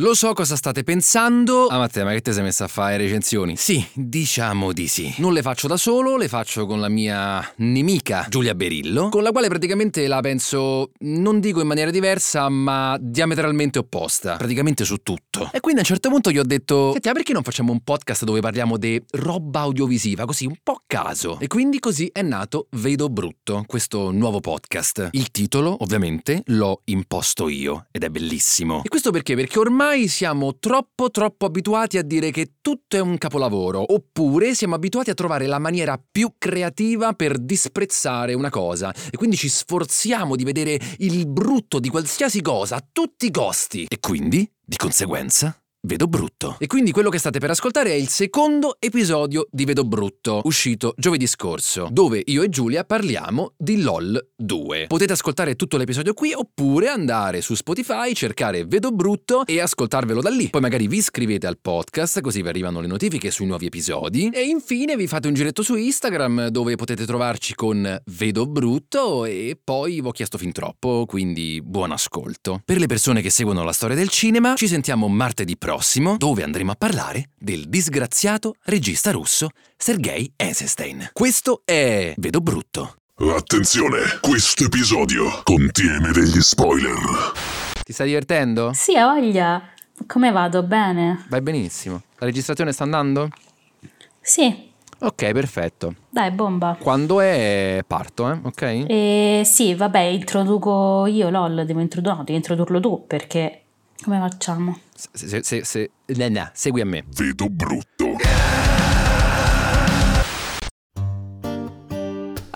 Lo so cosa state pensando. Ah, Matteo, ma che te sei messa a fare recensioni? Sì, diciamo di sì. Non le faccio da solo, le faccio con la mia nemica Giulia Berillo, con la quale praticamente la penso, non dico in maniera diversa, ma diametralmente opposta. Praticamente su tutto. E quindi a un certo punto gli ho detto: Senti, ma perché non facciamo un podcast dove parliamo di roba audiovisiva, così un po' a caso? E quindi così è nato Vedo Brutto, questo nuovo podcast. Il titolo, ovviamente, l'ho imposto io ed è bellissimo. E questo perché? Perché ormai siamo troppo troppo abituati a dire che tutto è un capolavoro, oppure siamo abituati a trovare la maniera più creativa per disprezzare una cosa e quindi ci sforziamo di vedere il brutto di qualsiasi cosa a tutti i costi. E quindi, di conseguenza, Vedo Brutto. E quindi quello che state per ascoltare è il secondo episodio di Vedo Brutto, uscito giovedì scorso, dove io e Giulia parliamo di LOL 2. Potete ascoltare tutto l'episodio qui oppure andare su Spotify, cercare Vedo Brutto e ascoltarvelo da lì. Poi magari vi iscrivete al podcast così vi arrivano le notifiche sui nuovi episodi. E infine vi fate un giretto su Instagram dove potete trovarci con Vedo Brutto e poi vi ho chiesto fin troppo, quindi buon ascolto. Per le persone che seguono la storia del cinema, ci sentiamo martedì prossimo dove andremo a parlare del disgraziato regista russo Sergei Eisenstein. Questo è Vedo Brutto. Attenzione, questo episodio contiene degli spoiler. Ti stai divertendo? Sì, ha voglia. Come vado? Bene. Vai benissimo. La registrazione sta andando? Sì, Ok, perfetto. dai, bomba. Quando è parto, eh? Ok? E sì, vabbè, introduco io LOL, devo introdurre, no, devi introdurlo tu perché come facciamo? Se, se, se, se- no, no, segui a me. Vedo brutto.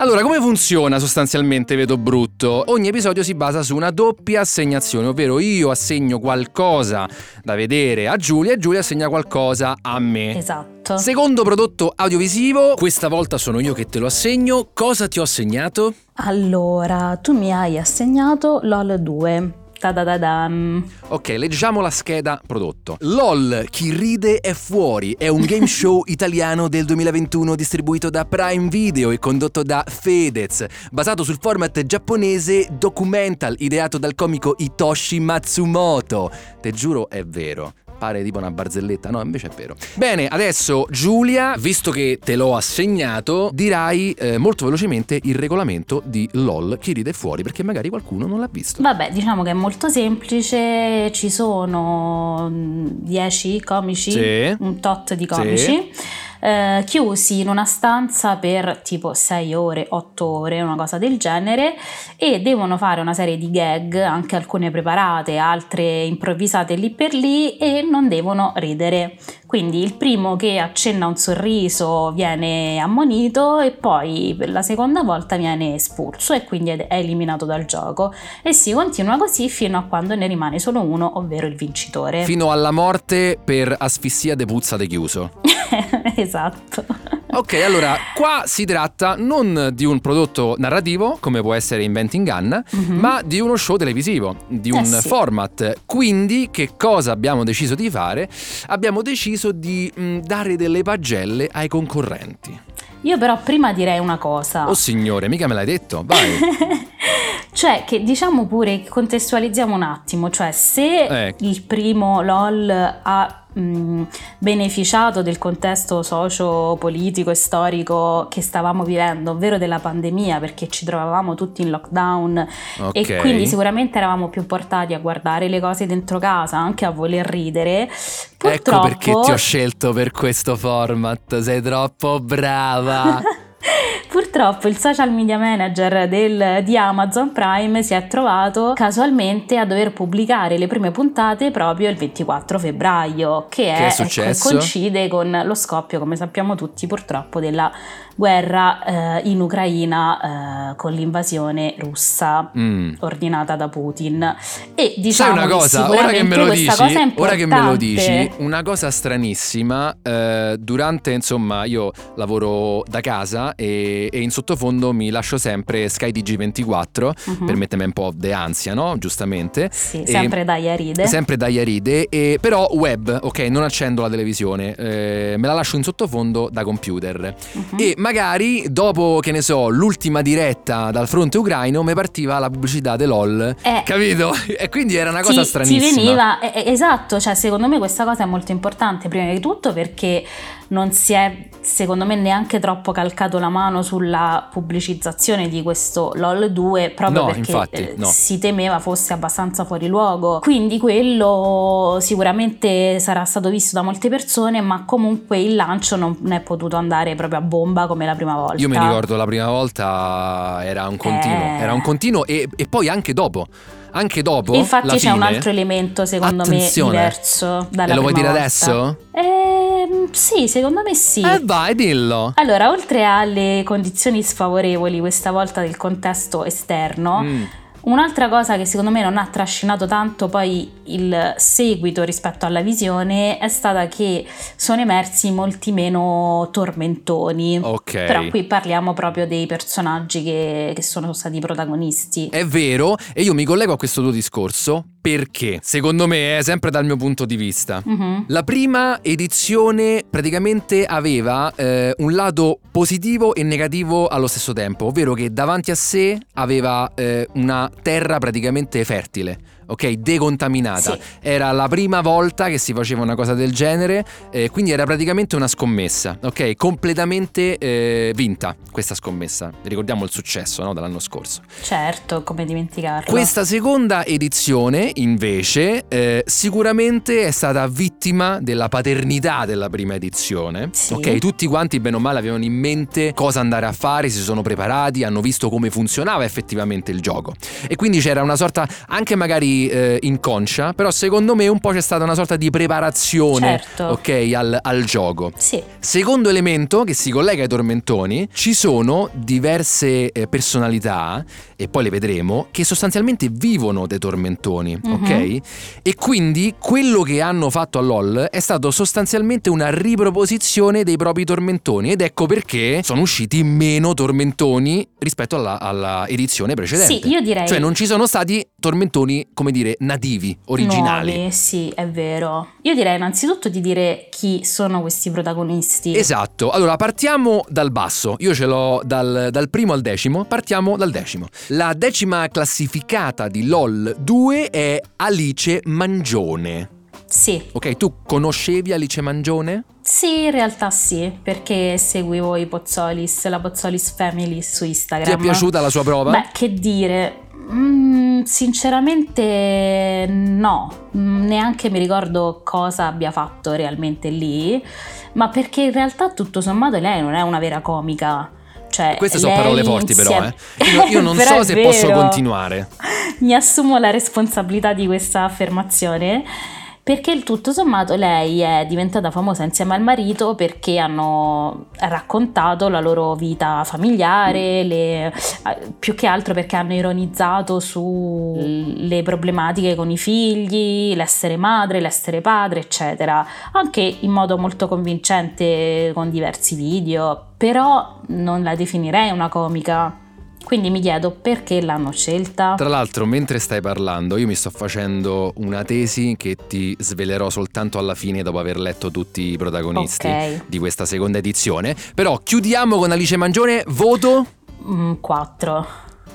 Allora, come funziona sostanzialmente Vedo Brutto? Ogni episodio si basa su una doppia assegnazione, ovvero io assegno qualcosa da vedere a Giulia e Giulia assegna qualcosa a me. Esatto. Secondo prodotto audiovisivo, questa volta sono io che te lo assegno. Cosa ti ho assegnato? Allora, tu mi hai assegnato LOL 2. Ta-da-da-dan. Ok, leggiamo la scheda prodotto. LOL, chi ride è fuori, è un game show italiano del 2021 distribuito da Prime Video e condotto da Fedez, basato sul format giapponese documental ideato dal comico Hitoshi Matsumoto. Te giuro è vero. Pare tipo una barzelletta, no, invece è vero. Bene, adesso Giulia, visto che te l'ho assegnato, dirai eh, molto velocemente il regolamento di LOL, chi ride fuori, perché magari qualcuno non l'ha visto. Vabbè, diciamo che è molto semplice, ci sono 10 comici, Sì. un tot di comici, eh, chiusi in una stanza per tipo 6 ore, 8 ore, una cosa del genere, e devono fare una serie di gag, anche alcune preparate, altre improvvisate lì per lì, e non devono ridere. Quindi il primo che accenna un sorriso viene ammonito e poi per la seconda volta viene espulso e quindi è è eliminato dal gioco e si continua così fino a quando ne rimane solo uno, ovvero il vincitore. Fino alla morte per asfissia de puzza de chiuso. esatto. Ok, allora, qua si tratta non di un prodotto narrativo, come può essere Inventing Gun, Mhm. ma di uno show televisivo, di un Eh sì. format. Quindi, che cosa abbiamo deciso di fare? Abbiamo deciso di mh, dare delle pagelle ai concorrenti. Io però prima direi una cosa. Oh signore, mica me l'hai detto? Vai. cioè che diciamo pure, contestualizziamo un attimo, cioè se Eh. il primo LOL ha mh, beneficiato del contesto socio-politico e storico che stavamo vivendo, ovvero della pandemia, perché ci trovavamo tutti in lockdown Ok. e quindi sicuramente eravamo più portati a guardare le cose dentro casa, anche a voler ridere. Ecco Purtroppo... perché ti ho scelto per questo format, sei troppo brava. Purtroppo il social media manager del- di Amazon Prime si è trovato casualmente a dover pubblicare le prime puntate proprio il 24 febbraio, che, Che è è, ecco, coincide con lo scoppio, come sappiamo tutti, purtroppo della guerra eh, in Ucraina eh, con l'invasione russa Mm. ordinata da Putin. E Sai diciamo una che cosa, ora che me lo sicuramente dici, ora che me lo dici, una cosa stranissima, eh, durante insomma io lavoro da casa e, e in sottofondo mi lascio sempre Sky DG24 Mhm. per mettermi un po' di ansia, no? Giustamente. Sì, E- sempre da Yaride. Sempre da Yaride, e, però web, ok, non accendo la televisione, eh, me la lascio in sottofondo da computer. Mhm. E magari dopo, che ne so, l'ultima diretta dal fronte ucraino mi partiva la pubblicità dell'OL. Eh. Capito? E quindi era una cosa ti, stranissima. Ti veniva, esatto, cioè secondo me questa cosa è molto importante prima di tutto perché non si è secondo me neanche troppo calcato la mano sulla pubblicizzazione di questo LOL 2 proprio No, perché infatti, eh, no. si temeva fosse abbastanza fuori luogo. Quindi quello sicuramente sarà stato visto da molte persone, ma comunque il lancio non è potuto andare proprio a bomba come la prima volta. Io mi ricordo la prima volta era un continuo, Eh. era un continuo e, e poi anche dopo. Anche dopo. Infatti c'è un fine- altro elemento secondo me diverso dalla E lo vuoi dire volta. adesso? Ehm, sì, secondo me sì. Eh vai, dillo. Allora, oltre alle condizioni sfavorevoli questa volta del contesto esterno, Mm. un'altra cosa che secondo me non ha trascinato tanto poi il seguito rispetto alla visione è stata che sono emersi molti meno tormentoni. Ok. Però qui parliamo proprio dei personaggi che, che sono stati protagonisti. È vero, e io mi collego a questo tuo discorso perché, secondo me, è sempre dal mio punto di vista. Mhm. La prima edizione praticamente aveva eh, un lato positivo e negativo allo stesso tempo, ovvero che davanti a sé aveva eh, una terra praticamente fertile. Ok, decontaminata. Sì. Era la prima volta che si faceva una cosa del genere, eh, quindi era praticamente una scommessa, ok? Completamente eh, vinta questa scommessa. Ricordiamo il successo no, dell'anno scorso. Certo, come dimenticarlo. Questa seconda edizione, invece, eh, sicuramente è stata vittima della paternità della prima edizione. Sì. Ok, tutti quanti, bene o male, avevano in mente cosa andare a fare, si sono preparati, hanno visto come funzionava effettivamente il gioco. E quindi c'era una sorta, anche magari eh, inconscia, però secondo me un po' c'è stata una sorta di preparazione, Certo. ok, al, al gioco. Sì, Secondo elemento che si collega ai tormentoni, ci sono diverse eh, personalità, e poi le vedremo, che sostanzialmente vivono dei tormentoni, Mhm. ok? E quindi quello che hanno fatto a LOL è stato sostanzialmente una riproposizione dei propri tormentoni, ed ecco perché sono usciti meno tormentoni rispetto alla, alla edizione precedente. Sì, io direi- Cioè non ci sono stati tormentoni, come dire, nativi, originali. Nuovi, sì, è vero. Io direi innanzitutto di dire chi sono questi protagonisti. Esatto, allora partiamo dal basso, io ce l'ho dal, dal primo al decimo, partiamo dal decimo. La decima classificata di LOL 2 è Alice Mangione. Sì, Ok, tu conoscevi Alice Mangione? sì, in realtà sì, perché seguivo i Pozzolis, la Pozzolis Family su Instagram. Ti è piaciuta la sua prova? Beh, che dire, mm, sinceramente no, Mm, neanche mi ricordo cosa abbia fatto realmente lì, ma perché in realtà tutto sommato lei non è una vera comica. Cioè, Queste sono parole forti però, eh. Io, io non so se posso vero. continuare. Mi assumo la responsabilità di questa affermazione perché il tutto sommato lei è diventata famosa insieme al marito perché hanno raccontato la loro vita familiare, le- eh, più che altro perché hanno ironizzato sulle problematiche con i figli, l'essere madre, l'essere padre, eccetera, anche in modo molto convincente con diversi video, però non la definirei una comica. Quindi mi chiedo perché l'hanno scelta. Tra l'altro, mentre stai parlando, io mi sto facendo una tesi che ti svelerò soltanto alla fine dopo aver letto tutti i protagonisti Ok. di questa seconda edizione. Però chiudiamo con Alice Mangione, voto 4.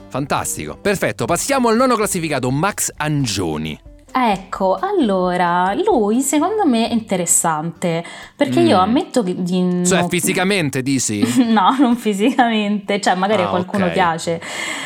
fantastico. Perfetto, passiamo al nono classificato, Max Angioni. Ecco, allora, lui secondo me è interessante, perché io Mm. ammetto che di... Cioè, no- fisicamente dici? No, non fisicamente, cioè magari Ah, a qualcuno ok. piace.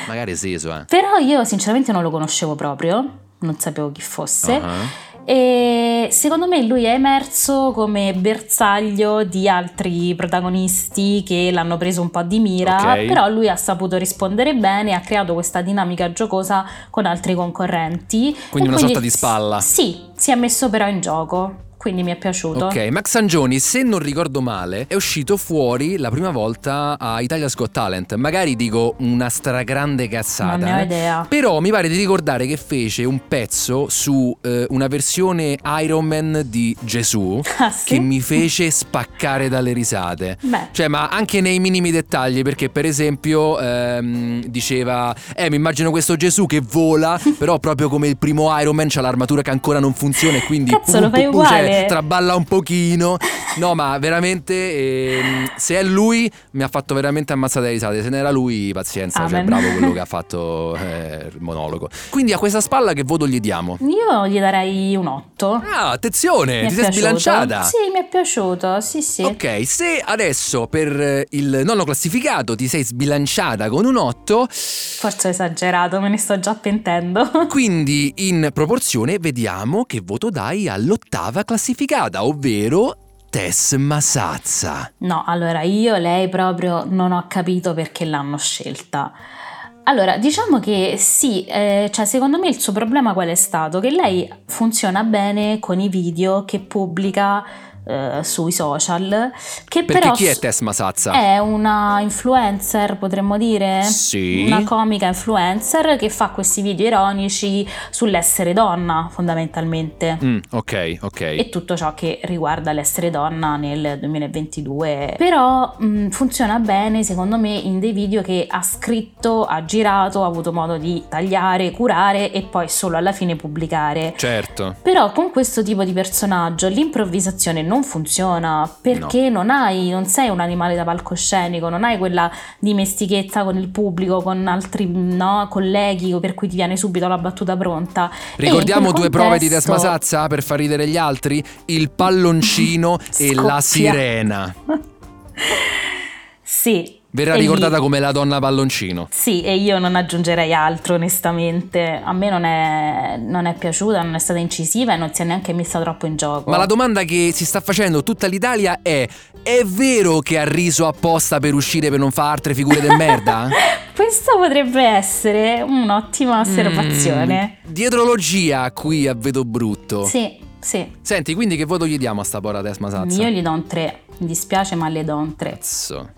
Magari Seso, eh. Però io sinceramente non lo conoscevo proprio, non sapevo chi fosse. Ah. E secondo me lui è emerso come bersaglio di altri protagonisti che l'hanno preso un po' di mira, Ok. però lui ha saputo rispondere bene, ha creato questa dinamica giocosa con altri concorrenti. Quindi una sorta di spalla. Sì, si è messo però in gioco, quindi mi è piaciuto. Ok, Max Angioni, se non ricordo male, è uscito fuori la prima volta a Italia's Got Talent. Magari dico una stragrande cazzata. Non ne ho eh. idea. Però mi pare di ricordare che fece un pezzo su eh, una versione Iron Man di Gesù Ah, sì? che mi fece spaccare dalle risate. Beh, Cioè, ma anche nei minimi dettagli, perché per esempio ehm, diceva, eh, mi immagino questo Gesù che vola, però proprio come il primo Iron Man c'ha l'armatura che ancora non funziona e quindi... Cazzo, lo fai cioè, traballa un pochino. No, ma veramente, ehm, se è lui, mi ha fatto veramente ammazzate le risate. Se non era lui, pazienza, cioè Amen. bravo quello che ha fatto eh, il monologo. Quindi a questa spalla che voto gli diamo? Io gli darei un 8. Ah, attenzione, Mi ti sei piaciuto. sbilanciata. Sì, mi è piaciuto, sì sì. Ok, se adesso per eh, il nonno classificato ti sei sbilanciata con un 8, Forse ho esagerato, me ne sto già pentendo. quindi in proporzione vediamo che voto dai all'ottava classificata, ovvero Tess Masazza. No, allora io lei proprio non ho capito perché l'hanno scelta. Allora, diciamo che sì, eh, cioè secondo me il suo problema qual è stato? Che lei funziona bene con i video che pubblica eh, sui social, che Perché però chi è Tess Masazza? è una influencer, potremmo dire? Sì. Una comica influencer che fa questi video ironici sull'essere donna, fondamentalmente. Mm, ok, ok. E tutto ciò che riguarda l'essere donna nel 2022. Però mh, funziona bene, secondo me, in dei video che ha scritto, ha girato, ha avuto modo di tagliare, curare e poi solo alla fine pubblicare. Certo. Però con questo tipo di personaggio l'improvvisazione non funziona perché non hai, non sei un animale da palcoscenico, non hai quella dimestichezza con il pubblico, con altri no, colleghi per cui ti viene subito la battuta pronta. Ricordiamo due prove di Tess contesto- Masazza per far ridere gli altri? Il palloncino e la sirena. Sì. Verrà E ricordata come la donna palloncino. Sì, e io non aggiungerei altro, onestamente. A me non è, non è piaciuta, non è stata incisiva e non si è neanche messa troppo in gioco. Ma la domanda che si sta facendo tutta l'Italia è: è vero che ha riso apposta per uscire per non fare altre figure de merda? Questa potrebbe essere un'ottima osservazione. Mm, dietrologia qui a vedo brutto. Sì, sì. Senti, quindi che voto gli diamo a sta povera Tess Masazza? Io gli do un 3. Mi dispiace, ma le do un 3. Cazzo.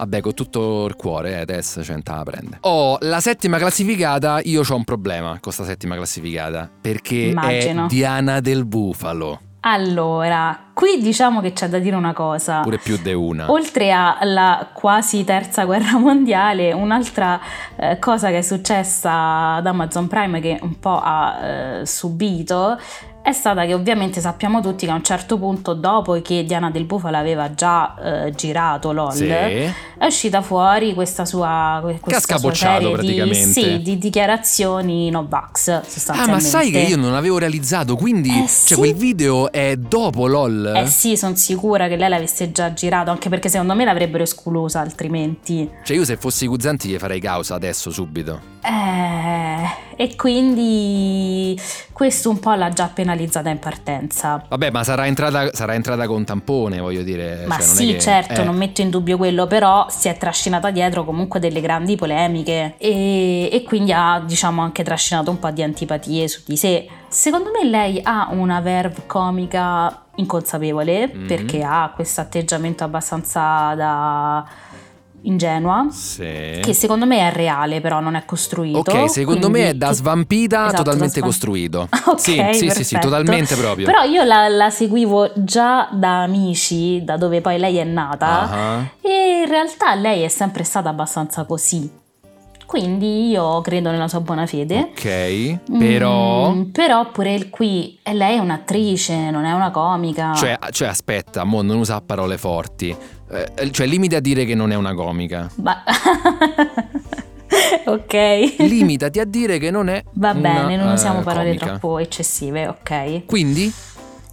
Vabbè, con tutto il cuore, eh, Tess, cioè, la prende. Oh, la settima classificata, io ho un problema con sta settima classificata. Perché Immagino. è Diana del Bufalo. Allora, qui diciamo che c'è da dire una cosa. Pure più di una. Oltre alla quasi terza guerra mondiale, un'altra eh, cosa che è successa ad Amazon Prime che un po' ha eh, subito è stata che ovviamente sappiamo tutti che a un certo punto, dopo che Diana del Bufalo aveva già eh, girato LOL, Sì. è uscita fuori questa sua, questa sua serie di, praticamente. sì, di dichiarazioni no vax Ah, sostanzialmente. ma sai che io non avevo realizzato, quindi Eh, cioè sì. quel video è dopo LOL? Eh sì, sono sicura che lei l'avesse già girato, anche perché secondo me l'avrebbero esclusa altrimenti. Cioè io se fossi Guzzanti gli farei causa adesso, subito. Eh, e quindi questo un po' l'ha già penalizzata in partenza. Vabbè, ma sarà entrata, sarà entrata con tampone, voglio dire. Ma cioè, non è sì, che- certo, eh. non metto in dubbio quello, però si è trascinata dietro comunque delle grandi polemiche e, e quindi ha, diciamo, anche trascinato un po' di antipatie su di sé. Secondo me lei ha una verve comica inconsapevole Mhm. perché ha questo atteggiamento abbastanza da ingenua. Sì. Che secondo me è reale, però non è costruito. Ok, secondo quindi me è da svampita Esatto, totalmente da svan- costruito. Ok, sì, sì, sì, sì, totalmente proprio. Però io la, la seguivo già da amici, da dove poi lei è nata, Ah, e in realtà lei è sempre stata abbastanza così. Quindi io credo nella sua buona fede. Ok, però... Mm, però pure qui, lei è un'attrice, non è una comica. Cioè, cioè, aspetta, mo non usa parole forti. Eh, cioè, limiti a dire che non è una comica. Ma- ok. Limitati a dire che non è Va una, bene, non eh, usiamo parole comica. troppo eccessive, ok. Quindi?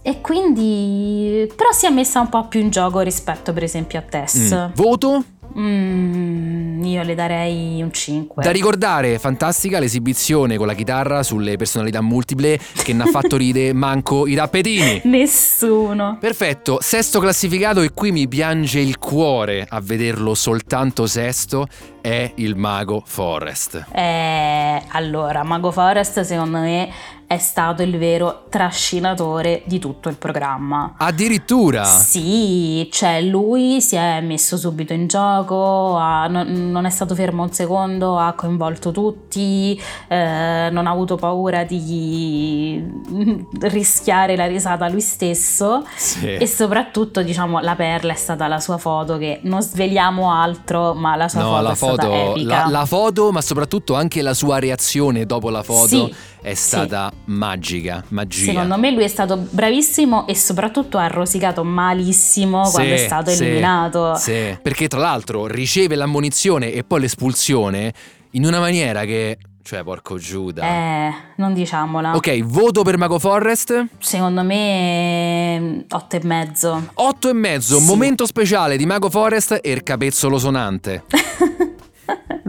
E quindi però si è messa un po' più in gioco rispetto per esempio a Tess. mm, voto? Mm, io le darei un 5. Da ricordare, fantastica l'esibizione con la chitarra sulle personalità multiple che ne ha fatto ridere manco i tappetini. Nessuno. Perfetto, sesto classificato e qui mi piange il cuore a vederlo soltanto sesto è il mago Forest. Eh, allora, Mago Forest secondo me è stato il vero trascinatore di tutto il programma. Addirittura! Sì, cioè lui si è messo subito in gioco, ha- non, non è stato fermo un secondo, ha coinvolto tutti, eh, non ha avuto paura di rischiare la risata lui stesso Sì. e soprattutto diciamo la perla è stata la sua foto che non sveliamo altro ma la sua No, foto la è stata foto, la, la foto, ma soprattutto anche la sua reazione dopo la foto Sì. è stata magica, magia. Secondo me lui è stato bravissimo e soprattutto ha rosicato malissimo Sì, quando è stato sì, eliminato. Sì, perché tra l'altro riceve l'ammonizione e poi l'espulsione in una maniera che... Cioè, porco Giuda. Eh, non diciamola. Ok, voto per Mago Forest. Secondo me 8 e mezzo. 8 e mezzo, Sì. momento speciale di Mago Forest e il capezzolo sonante.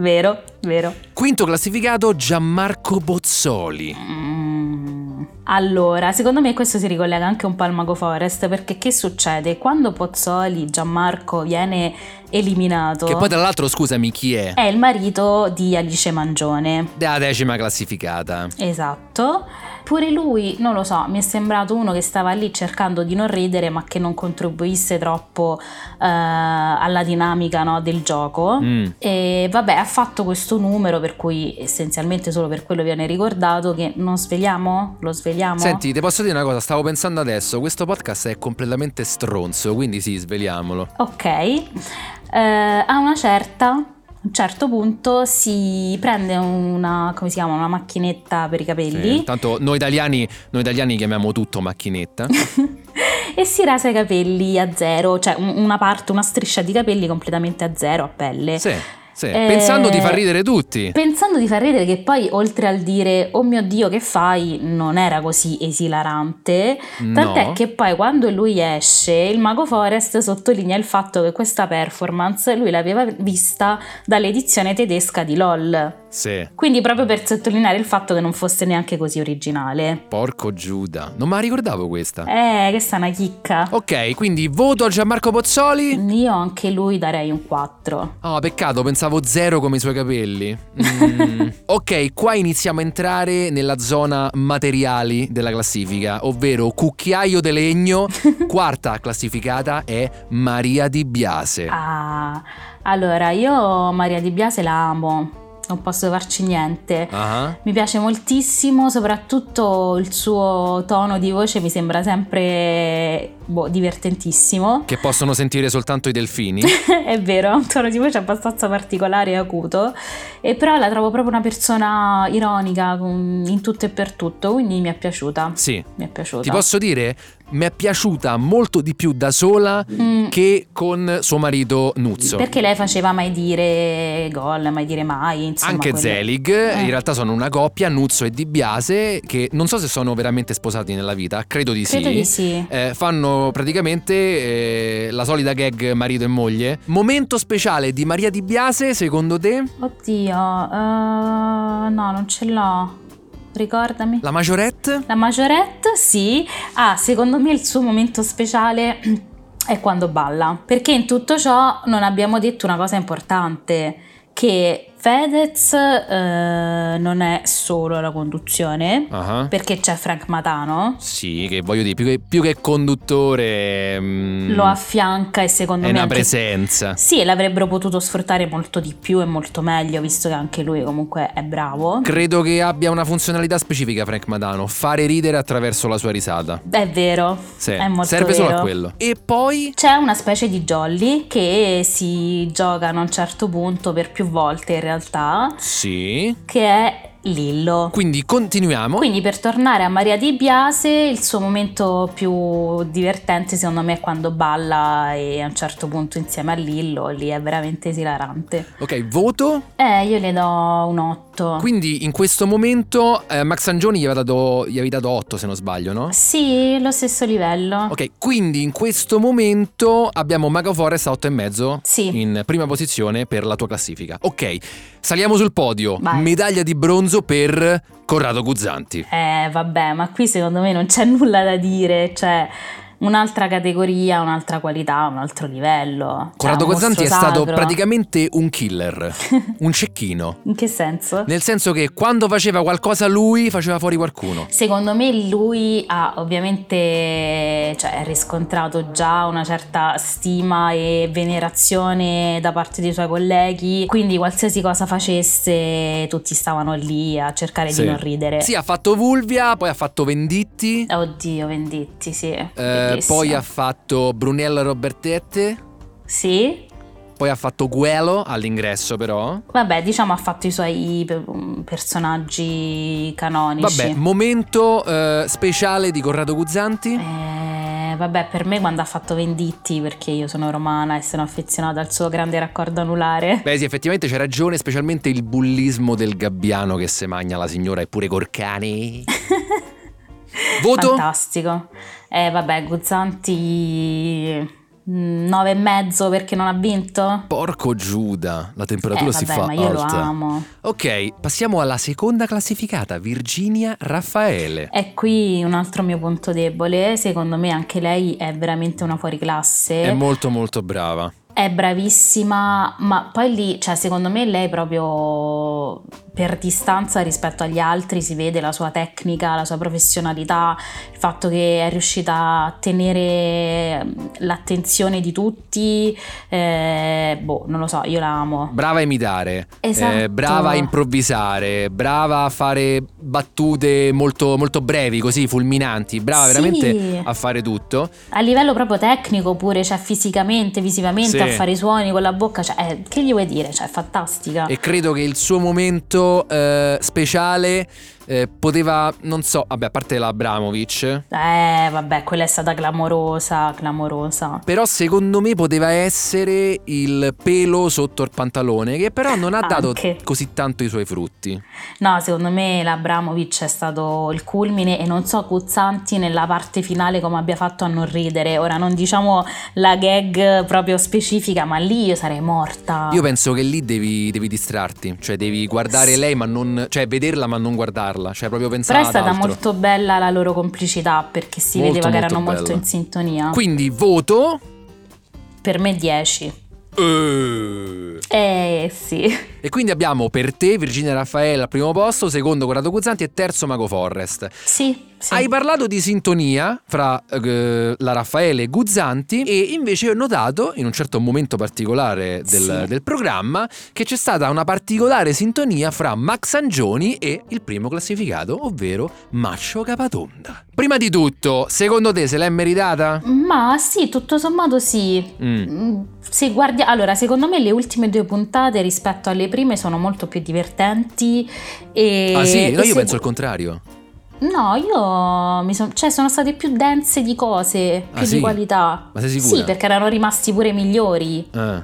vero, vero. Quinto classificato Gianmarco Bozzoli. Mm. Allora, secondo me questo si ricollega anche un po' al Mago Forest perché che succede? Quando Pozzoli, Gianmarco, viene eliminato, Che poi tra l'altro, scusami, chi è? è il marito di Alice Mangione. Della decima classificata. Esatto. Pure lui, non lo so, mi è sembrato uno che stava lì cercando di non ridere ma che non contribuisse troppo eh, alla dinamica no, del gioco. Mm. E vabbè, ha fatto questo numero per cui essenzialmente solo per quello viene ricordato che non svegliamo? Lo svegliamo? Senti, ti posso dire una cosa, stavo pensando adesso, questo podcast è completamente stronzo, quindi sì, sveliamolo. Ok. Eh, a una certa, a un certo punto si prende una, come si chiama, una macchinetta per i capelli Sì, tanto noi italiani, noi italiani chiamiamo tutto macchinetta. e si rasa i capelli a zero, cioè un- una parte, una striscia di capelli completamente a zero, a pelle. Sì, sì, Eh, pensando di far ridere tutti. Pensando di far ridere che poi oltre al dire oh mio dio che fai non era così esilarante, tant'è No. che poi quando lui esce il mago Forest sottolinea il fatto che questa performance lui l'aveva vista dall'edizione tedesca di LOL, Sì. quindi proprio per sottolineare il fatto che non fosse neanche così originale. Porco Giuda, non me la ricordavo questa. Eh, questa è una chicca. Ok, quindi voto a Gianmarco Pozzoli. Io anche lui darei un 4. Oh, peccato, pensavo zero come i suoi capelli. Mm. ok, qua iniziamo a entrare nella zona materiali della classifica, ovvero cucchiaio di legno. Quarta classificata è Maria Di Biase. Ah, allora io Maria Di Biase la amo, non posso farci niente. Ah. Mi piace moltissimo, soprattutto il suo tono di voce mi sembra sempre boh, divertentississimo. Che possono sentire soltanto i delfini. È vero, ha un tono di voce abbastanza particolare e acuto, e però la trovo proprio una persona ironica in tutto e per tutto, quindi mi è piaciuta. Sì. Mi è piaciuta. Ti posso dire, mi è piaciuta molto di più da sola Mm, che con suo marito Nuzzo. perché lei faceva mai dire gol, mai dire mai. Insomma, Anche quelle- Zelig, Eh. in realtà sono una coppia, Nuzzo e Di Biase, che non so se sono veramente sposati nella vita, credo di Credo sì. di sì. Eh, fanno praticamente eh, la solita gag marito e moglie. Momento speciale di Maria Di Biase, secondo te? Oddio, eh, no, non ce l'ho. Ricordami. La Majorette? La Majorette, sì. Ah, secondo me il suo momento speciale è quando balla. Perché in tutto ciò non abbiamo detto una cosa importante. Che Fedez eh, non è solo la conduzione, Ah. perché c'è Frank Matano. Sì, che voglio dire, più che, più che conduttore... mm, Lo affianca e secondo È me una anche presenza. Sì, l'avrebbero potuto sfruttare molto di più e molto meglio, visto che anche lui comunque è bravo. Credo che abbia una funzionalità specifica Frank Madano, fare ridere attraverso la sua risata. È vero, Sì, è molto serve vero. solo a quello. E poi C'è una specie di jolly che si giocano a un certo punto per più volte in realtà, sì, che è Lillo. quindi continuiamo. Quindi per tornare a Maria Di Biase, il suo momento più divertente secondo me è quando balla e a un certo punto insieme a Lillo, lì è veramente esilarante. Ok, voto. Eh, io le do un 8. Quindi in questo momento eh, Max Angioni gli aveva dato, gli avevi dato 8 se non sbaglio, no? Sì, lo stesso livello. Ok, quindi in questo momento abbiamo Mago Forest a 8,5 Sì. in prima posizione per la tua classifica. Ok, saliamo sul podio. Vai. Medaglia di bronzo per Corrado Guzzanti. Eh, vabbè, ma qui secondo me non c'è nulla da dire, cioè un'altra categoria, un'altra qualità, un altro livello. Cioè, Corrado un Guzzanti è stato sacro. praticamente un killer, un cecchino. In che senso? Nel senso che quando faceva qualcosa lui, faceva fuori qualcuno. Secondo me lui ha ovviamente cioè, riscontrato già una certa stima e venerazione da parte dei suoi colleghi, quindi qualsiasi cosa facesse tutti stavano lì a cercare Sì. di non ridere. Sì, ha fatto Vulvia, poi ha fatto Venditti, Oddio, Venditti, sì. eh, bellissimo. poi ha fatto Brunella Robertette. Sì? poi ha fatto Guelo all'ingresso però. Vabbè, diciamo ha fatto i suoi pe- personaggi canonici. Vabbè, momento eh, speciale di Corrado Guzzanti. Eh, vabbè, per me quando ha fatto Venditti, perché io sono romana e sono affezionata al suo grande raccordo anulare. Beh sì, effettivamente c'è ragione, specialmente il bullismo del gabbiano che se magna la signora e pure Corcani. Voto? Fantastico. Eh, vabbè, Guzzanti... mm, Nove e mezzo perché non ha vinto? Porco Giuda, la temperatura Eh, si vabbè, fa ma io lo alta. amo. Ok, passiamo alla seconda classificata, Virginia Raffaele. E qui un altro mio punto debole, secondo me anche lei è veramente una fuoriclasse. È molto molto brava. È bravissima, ma poi lì, cioè, secondo me lei proprio per distanza rispetto agli altri si vede la sua tecnica, la sua professionalità, il fatto che è riuscita a tenere l'attenzione di tutti, eh, boh, non lo so, io la amo. Brava a imitare, Esatto. eh, brava a improvvisare, brava a fare battute molto, molto brevi, così fulminanti, brava Sì. veramente a fare tutto. A livello proprio tecnico pure, cioè fisicamente, visivamente, Sì. a fare i suoni con la bocca, cioè, eh, che gli vuoi dire? Cioè, è fantastica. E credo che il suo momento eh, speciale eh, poteva, non so, vabbè, a parte l'Abramovic, Eh, vabbè, quella è stata clamorosa, clamorosa. però secondo me poteva essere il pelo sotto il pantalone, che però non ha dato Anche. così tanto i suoi frutti. No, secondo me l'Abramovic è stato il culmine e non so Guzzanti nella parte finale come abbia fatto a non ridere. Ora non diciamo la gag proprio specifica, ma lì io sarei morta. Io penso che lì devi, devi distrarti, cioè devi guardare Sì. lei ma non, cioè vederla ma non guardarla, cioè proprio pensare Però è stata molto bella la loro complicità perché si Molto, vedeva che molto erano molto bella. in sintonia. Quindi voto... Per me 10. eh. Eh sì. E quindi abbiamo per te Virginia Raffaele al primo posto, secondo Corrado Guzzanti e terzo Mago Forrest. Sì, sì. Hai parlato di sintonia fra eh, la Raffaele e Guzzanti e invece ho notato in un certo momento particolare del, Sì. del programma che c'è stata una particolare sintonia fra Max Angioni e il primo classificato, ovvero Maccio Capatonda. Prima di tutto, secondo te se l'è meritata? Ma sì, tutto sommato sì. Mm. Mm, Se guardi, allora, secondo me le ultime due puntate rispetto alle prime sono molto più divertenti. E, ah sì? No, e io se- penso il contrario. No, io mi son- cioè sono state più dense di cose, più Ah, sì? di qualità. Ma sei sicura? Sì, perché erano rimasti pure migliori. Ah.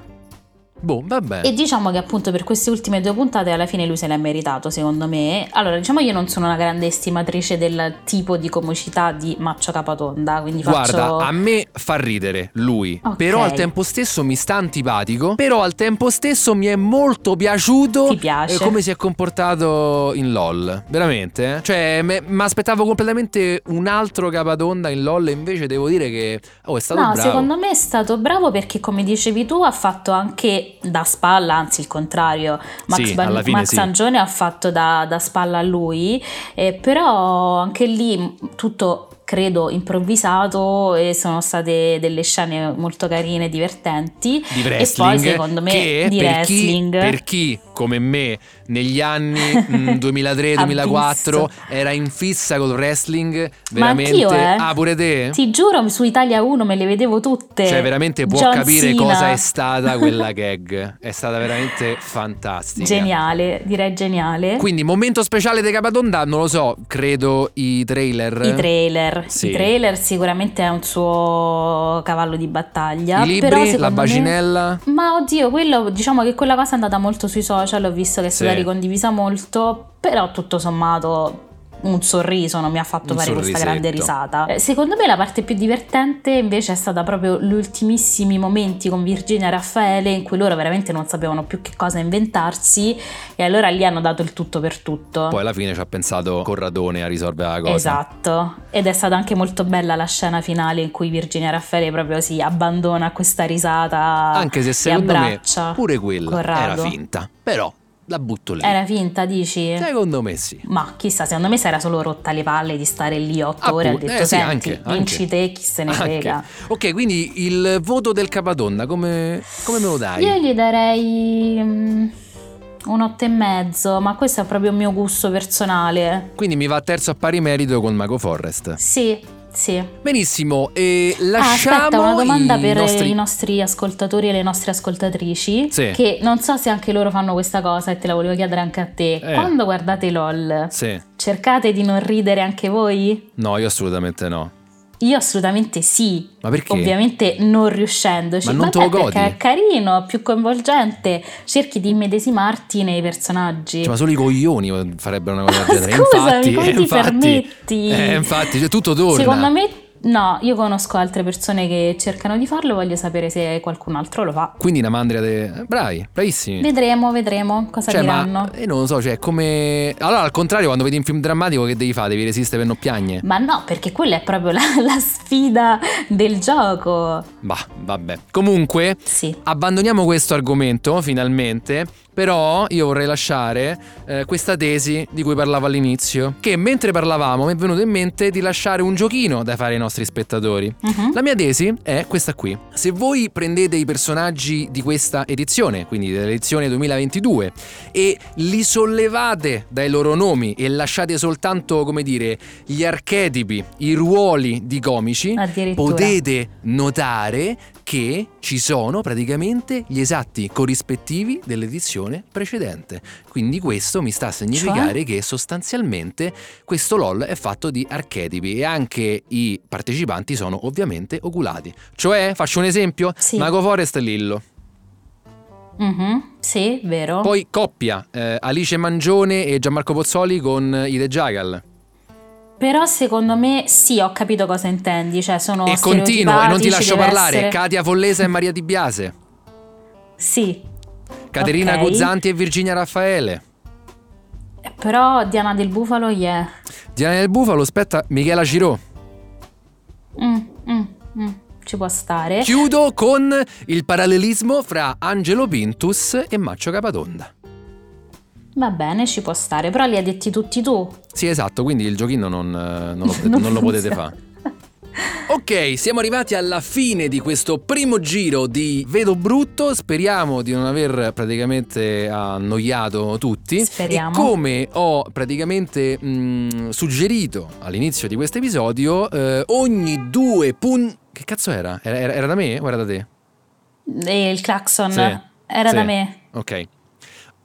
Boh, vabbè. E diciamo che appunto per queste ultime due puntate alla fine lui se l'è meritato, secondo me. Allora, diciamo io non sono una grande estimatrice del tipo di comicità di Maccio Capatonda, quindi faccio... Guarda, a me fa ridere lui, Ok. però al tempo stesso mi sta antipatico, però al tempo stesso mi è molto piaciuto Ti piace? come si è comportato in LOL, veramente. eh. Cioè, mi aspettavo completamente un altro capatonda in LOL e invece devo dire che oh, è stato No, bravo. secondo me è stato bravo perché, come dicevi tu, ha fatto anche da spalla, anzi il contrario. Max, Sì, Ban- Max sì. Angione ha fatto da, da spalla a lui, eh, però anche lì tutto credo improvvisato e sono state delle scene molto carine, divertenti. di E poi wrestling secondo me che di per wrestling Chi, per chi come me negli anni mm, 2003-2004 Ha era in fissa col wrestling Ma veramente anch'io, eh. ah pure te? Ti giuro, su Italia 1 me le vedevo tutte. Cioè, veramente può John capire Cena. cosa è stata quella gag. È stata veramente fantastica. Geniale, direi geniale. Quindi, momento speciale di Capatonda, non lo so, credo i trailer. I trailer, Sì. i trailer sicuramente è un suo cavallo di battaglia. I libri, però la secondo me- bacinella. Ma oddio, quello diciamo che quella cosa è andata molto sui social, ho visto che è stata Sì. ricondivisa molto, però tutto sommato un sorriso non mi ha fatto Un fare questa grande sorrisetto. risata. Eh, Secondo me la parte più divertente invece è stata proprio gli ultimissimi momenti con Virginia e Raffaele in cui loro veramente non sapevano più che cosa inventarsi e allora lì hanno dato il tutto per tutto. Poi alla fine ci ha pensato Corradone a risolvere la cosa. Esatto, ed è stata anche molto bella la scena finale in cui Virginia Raffaele proprio si abbandona a questa risata Anche se e secondo me abbraccia pure quella Corrado. era finta. Però la butto lì. Era finta, dici? Secondo me sì. Ma chissà, secondo me si era solo rotta le palle di stare lì otto ore e ha Appunto, detto eh sì, senti, anche, vinci anche. te, chi se ne Anche. frega. Ok, quindi il voto del Capadonna, come, come me lo dai? Io gli darei mm, un otto e mezzo, ma questo è proprio un mio gusto personale. Quindi mi va terzo a pari merito con Mago Forrest. Sì, Sì. Benissimo, e Ah, lasciamo aspetta, una domanda i per nostri... i nostri ascoltatori e le nostre ascoltatrici. Sì. Che non so se anche loro fanno questa cosa e te la volevo chiedere anche a te. Eh. Quando guardate LOL, Sì. cercate di non ridere anche voi? No, io assolutamente no. Io assolutamente sì. Ma perché? Ovviamente non riuscendoci. Ma non te Vabbè, lo godi? Perché è carino, più coinvolgente. Cerchi di immedesimarti nei personaggi. Cioè, ma solo i coglioni farebbero una cosa del genere. Scusami, infatti, come eh, ti infatti, permetti? Eh, infatti, cioè, tutto torna. Secondo me, no, io conosco altre persone che cercano di farlo, voglio sapere se qualcun altro lo fa. Quindi una mandria de... Bravi, bravissimi. Vedremo, vedremo cosa Cioè, diranno. ma io non lo so, cioè, come. Allora, al contrario, quando vedi un film drammatico, che devi fare? Devi resistere per non piagne? Ma no, perché quella è proprio la, la sfida del gioco. Bah, vabbè. Comunque, Sì. abbandoniamo questo argomento finalmente. Però io vorrei lasciare eh, questa tesi di cui parlavo all'inizio. Che mentre parlavamo mi è venuto in mente di lasciare un giochino da fare ai nostri spettatori. Mhm. La mia tesi è questa qui. Se voi prendete i personaggi di questa edizione, quindi dell'edizione 2022, e li sollevate dai loro nomi e lasciate soltanto, come dire, gli archetipi, i ruoli di comici, potete notare che ci sono praticamente gli esatti corrispettivi dell'edizione precedente. Quindi questo mi sta a significare che sostanzialmente questo LOL è fatto di archetipi e anche i partecipanti sono ovviamente oculati. Cioè, faccio un esempio, Sì. Mago Forest e Lillo. Mhm, Sì, vero. Poi coppia, eh, Alice Mangione e Gianmarco Pozzoli con Ide Jagal. Però secondo me sì, ho capito cosa intendi. Cioè, sono E continuo e non ti lascio parlare, essere- Katia Follesa e Maria Di Biase. Sì. Caterina Ok. Guzzanti e Virginia Raffaele. Eh, Però Diana del Bufalo, yeah. Diana del Bufalo, aspetta, Michela Giraud. Mm, mm, mm, Ci può stare. Chiudo con il parallelismo fra Angelo Pintus e Maccio Capatonda. Va bene, ci può stare. Però li hai detti tutti tu. Sì, esatto, quindi il giochino non, eh, non lo, Non non lo potete fare. Ok, siamo arrivati alla fine di questo primo giro di Vedo Brutto. Speriamo di non aver praticamente annoiato tutti. Speriamo. E come ho praticamente mh, suggerito all'inizio di questo episodio, eh, ogni due punti. Che cazzo era? Era, era- da me o era da te? E il clacson Sì, era sì. da me. Ok.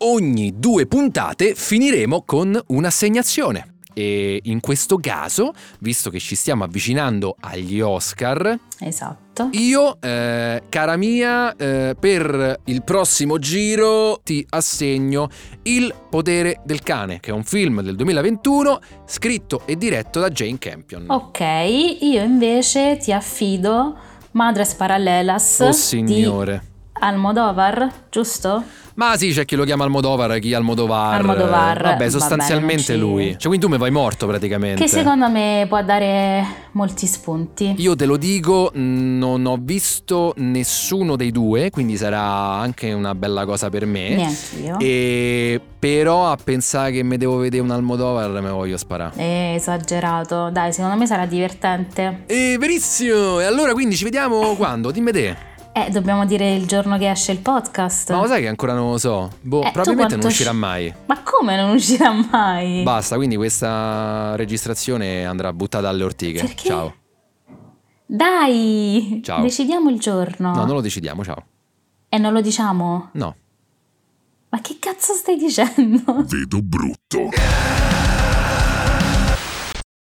Ogni due puntate finiremo con un'assegnazione. E in questo caso, visto che ci stiamo avvicinando agli Oscar, Esatto. io, eh, cara mia, eh, per il prossimo giro ti assegno Il potere del cane, che è un film del 2021 scritto e diretto da Jane Campion. Ok, io invece ti affido Madres Paralelas Oh di signore. Almodovar, giusto? Ma sì, c'è chi lo chiama Almodovar, chi Almodovar. Almodovar, va Vabbè, sostanzialmente ci- lui. Cioè, quindi tu mi vai morto praticamente. Che secondo me può dare molti spunti. Io te lo dico, non ho visto nessuno dei due, quindi sarà anche una bella cosa per me. Neanch'io. E però a pensare che mi devo vedere un Almodovar me voglio sparare. È esagerato. Dai, secondo me sarà divertente. E verissimo! E allora quindi ci vediamo quando? Dimmi te. Eh, dobbiamo dire il giorno che esce il podcast. Ma lo sai che ancora non lo so? Boh, Eh, probabilmente non uscirà sci- mai. Ma come non uscirà mai? Basta, quindi questa registrazione andrà buttata alle ortiche. Perché? Ciao. Dai! Ciao. Decidiamo il giorno. No, non lo decidiamo, ciao. E non lo diciamo? No. Ma che cazzo stai dicendo? Vedo brutto.